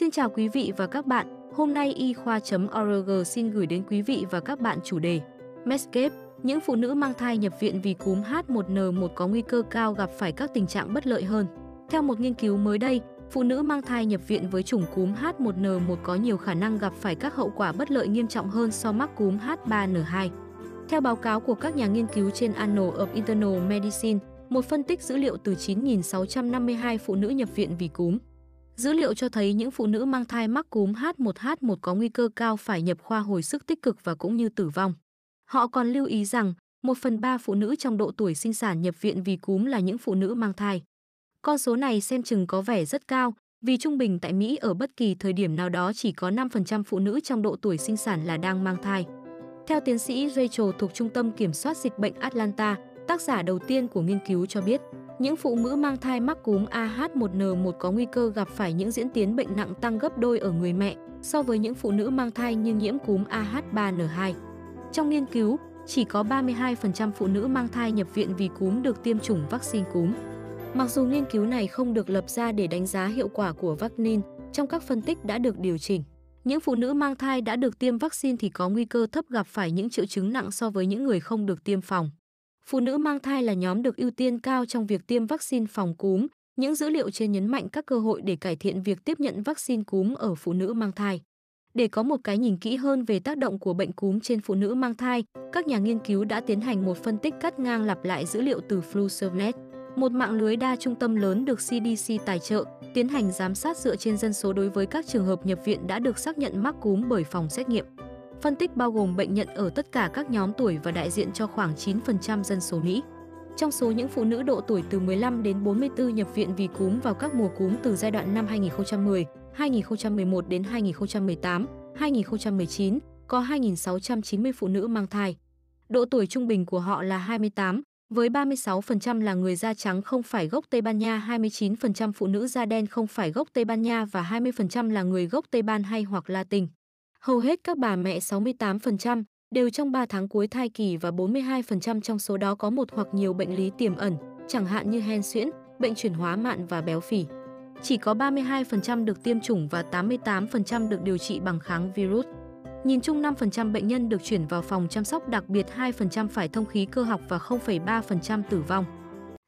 Xin chào quý vị và các bạn, hôm nay y khoa.org xin gửi đến quý vị và các bạn chủ đề Medscape, những phụ nữ mang thai nhập viện vì cúm H1N1 có nguy cơ cao gặp phải các tình trạng bất lợi hơn. Theo một nghiên cứu mới đây, phụ nữ mang thai nhập viện với chủng cúm H1N1 có nhiều khả năng gặp phải các hậu quả bất lợi nghiêm trọng hơn so mắc cúm H3N2. Theo báo cáo của các nhà nghiên cứu trên Annals of Internal Medicine, một phân tích dữ liệu từ 9.652 phụ nữ nhập viện vì cúm. Dữ liệu cho thấy những phụ nữ mang thai mắc cúm H1H1 có nguy cơ cao phải nhập khoa hồi sức tích cực và cũng như tử vong. Họ còn lưu ý rằng, 1 phần 3 phụ nữ trong độ tuổi sinh sản nhập viện vì cúm là những phụ nữ mang thai. Con số này xem chừng có vẻ rất cao, vì trung bình tại Mỹ ở bất kỳ thời điểm nào đó chỉ có 5% phụ nữ trong độ tuổi sinh sản là đang mang thai. Theo tiến sĩ Rachel thuộc Trung tâm Kiểm soát Dịch bệnh Atlanta, tác giả đầu tiên của nghiên cứu cho biết, những phụ nữ mang thai mắc cúm AH1N1 có nguy cơ gặp phải những diễn tiến bệnh nặng tăng gấp đôi ở người mẹ so với những phụ nữ mang thai nhưng nhiễm cúm AH3N2. Trong nghiên cứu, chỉ có 32% phụ nữ mang thai nhập viện vì cúm được tiêm chủng vaccine cúm. Mặc dù nghiên cứu này không được lập ra để đánh giá hiệu quả của vaccine, trong các phân tích đã được điều chỉnh. Những phụ nữ mang thai đã được tiêm vaccine thì có nguy cơ thấp gặp phải những triệu chứng nặng so với những người không được tiêm phòng. Phụ nữ mang thai là nhóm được ưu tiên cao trong việc tiêm vaccine phòng cúm. Những dữ liệu trên nhấn mạnh các cơ hội để cải thiện việc tiếp nhận vaccine cúm ở phụ nữ mang thai. Để có một cái nhìn kỹ hơn về tác động của bệnh cúm trên phụ nữ mang thai, các nhà nghiên cứu đã tiến hành một phân tích cắt ngang lặp lại dữ liệu từ FluServNet, một mạng lưới đa trung tâm lớn được CDC tài trợ, tiến hành giám sát dựa trên dân số đối với các trường hợp nhập viện đã được xác nhận mắc cúm bởi phòng xét nghiệm. Phân tích bao gồm bệnh nhận ở tất cả các nhóm tuổi và đại diện cho khoảng 9% dân số Mỹ. Trong số những phụ nữ độ tuổi từ 15 đến 44 nhập viện vì cúm vào các mùa cúm từ giai đoạn năm 2010, 2011 đến 2018, 2019, có 2.690 phụ nữ mang thai. Độ tuổi trung bình của họ là 28, với 36% là người da trắng không phải gốc Tây Ban Nha, 29% phụ nữ da đen không phải gốc Tây Ban Nha và 20% là người gốc Tây Ban hay hoặc Latin. Hầu hết các bà mẹ 68% đều trong 3 tháng cuối thai kỳ và 42% trong số đó có một hoặc nhiều bệnh lý tiềm ẩn, chẳng hạn như hen suyễn, bệnh chuyển hóa mạn và béo phì. Chỉ có 32% được tiêm chủng và 88% được điều trị bằng kháng virus. Nhìn chung 5% bệnh nhân được chuyển vào phòng chăm sóc đặc biệt 2% phải thông khí cơ học và 0,3% tử vong.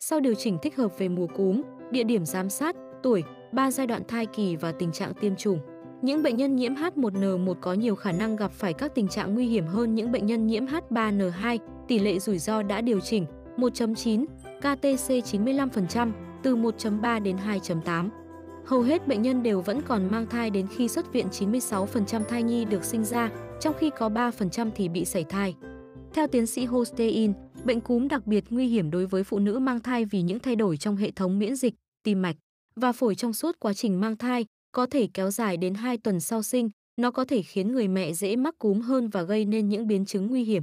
Sau điều chỉnh thích hợp về mùa cúm, địa điểm giám sát, tuổi, 3 giai đoạn thai kỳ và tình trạng tiêm chủng. Những bệnh nhân nhiễm H1N1 có nhiều khả năng gặp phải các tình trạng nguy hiểm hơn những bệnh nhân nhiễm H3N2, tỷ lệ rủi ro đã điều chỉnh 1.9, KTC 95%, từ 1.3 đến 2.8. Hầu hết bệnh nhân đều vẫn còn mang thai đến khi xuất viện 96% thai nhi được sinh ra, trong khi có 3% thì bị sảy thai. Theo tiến sĩ Hostein, bệnh cúm đặc biệt nguy hiểm đối với phụ nữ mang thai vì những thay đổi trong hệ thống miễn dịch, tim mạch và phổi trong suốt quá trình mang thai, có thể kéo dài đến 2 tuần sau sinh, nó có thể khiến người mẹ dễ mắc cúm hơn và gây nên những biến chứng nguy hiểm.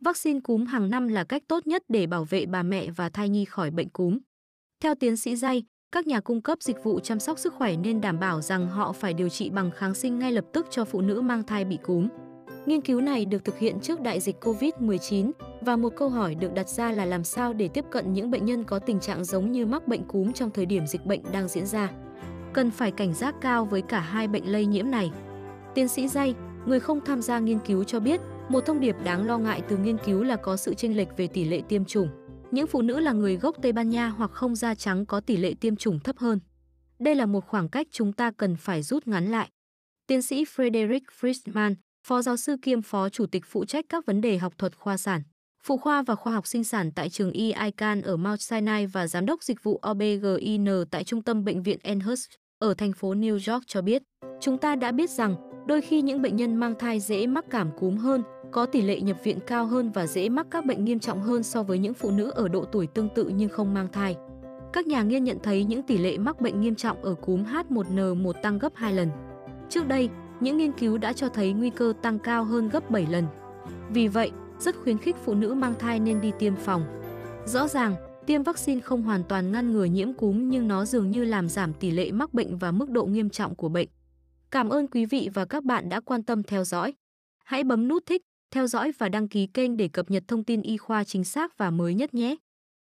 Vaccine cúm hàng năm là cách tốt nhất để bảo vệ bà mẹ và thai nhi khỏi bệnh cúm. Theo tiến sĩ Dây, các nhà cung cấp dịch vụ chăm sóc sức khỏe nên đảm bảo rằng họ phải điều trị bằng kháng sinh ngay lập tức cho phụ nữ mang thai bị cúm. Nghiên cứu này được thực hiện trước đại dịch COVID-19 và một câu hỏi được đặt ra là làm sao để tiếp cận những bệnh nhân có tình trạng giống như mắc bệnh cúm trong thời điểm dịch bệnh đang diễn ra cần phải cảnh giác cao với cả hai bệnh lây nhiễm này. Tiến sĩ Dây, người không tham gia nghiên cứu cho biết, một thông điệp đáng lo ngại từ nghiên cứu là có sự chênh lệch về tỷ lệ tiêm chủng. Những phụ nữ là người gốc Tây Ban Nha hoặc không da trắng có tỷ lệ tiêm chủng thấp hơn. Đây là một khoảng cách chúng ta cần phải rút ngắn lại. Tiến sĩ Frederick Friedman, phó giáo sư kiêm phó chủ tịch phụ trách các vấn đề học thuật khoa sản, phụ khoa và khoa học sinh sản tại trường E. Icahn ở Mount Sinai và giám đốc dịch vụ OBGYN tại trung tâm bệnh viện Enhurst ở thành phố New York cho biết, chúng ta đã biết rằng đôi khi những bệnh nhân mang thai dễ mắc cảm cúm hơn, có tỷ lệ nhập viện cao hơn và dễ mắc các bệnh nghiêm trọng hơn so với những phụ nữ ở độ tuổi tương tự nhưng không mang thai. Các nhà nghiên nhận thấy những tỷ lệ mắc bệnh nghiêm trọng ở cúm H1N1 tăng gấp 2 lần. Trước đây, những nghiên cứu đã cho thấy nguy cơ tăng cao hơn gấp 7 lần. Vì vậy, rất khuyến khích phụ nữ mang thai nên đi tiêm phòng. Rõ ràng, Tiêm vaccine không hoàn toàn ngăn ngừa nhiễm cúm nhưng nó dường như làm giảm tỷ lệ mắc bệnh và mức độ nghiêm trọng của bệnh. Cảm ơn quý vị và các bạn đã quan tâm theo dõi. Hãy bấm nút thích, theo dõi và đăng ký kênh để cập nhật thông tin y khoa chính xác và mới nhất nhé.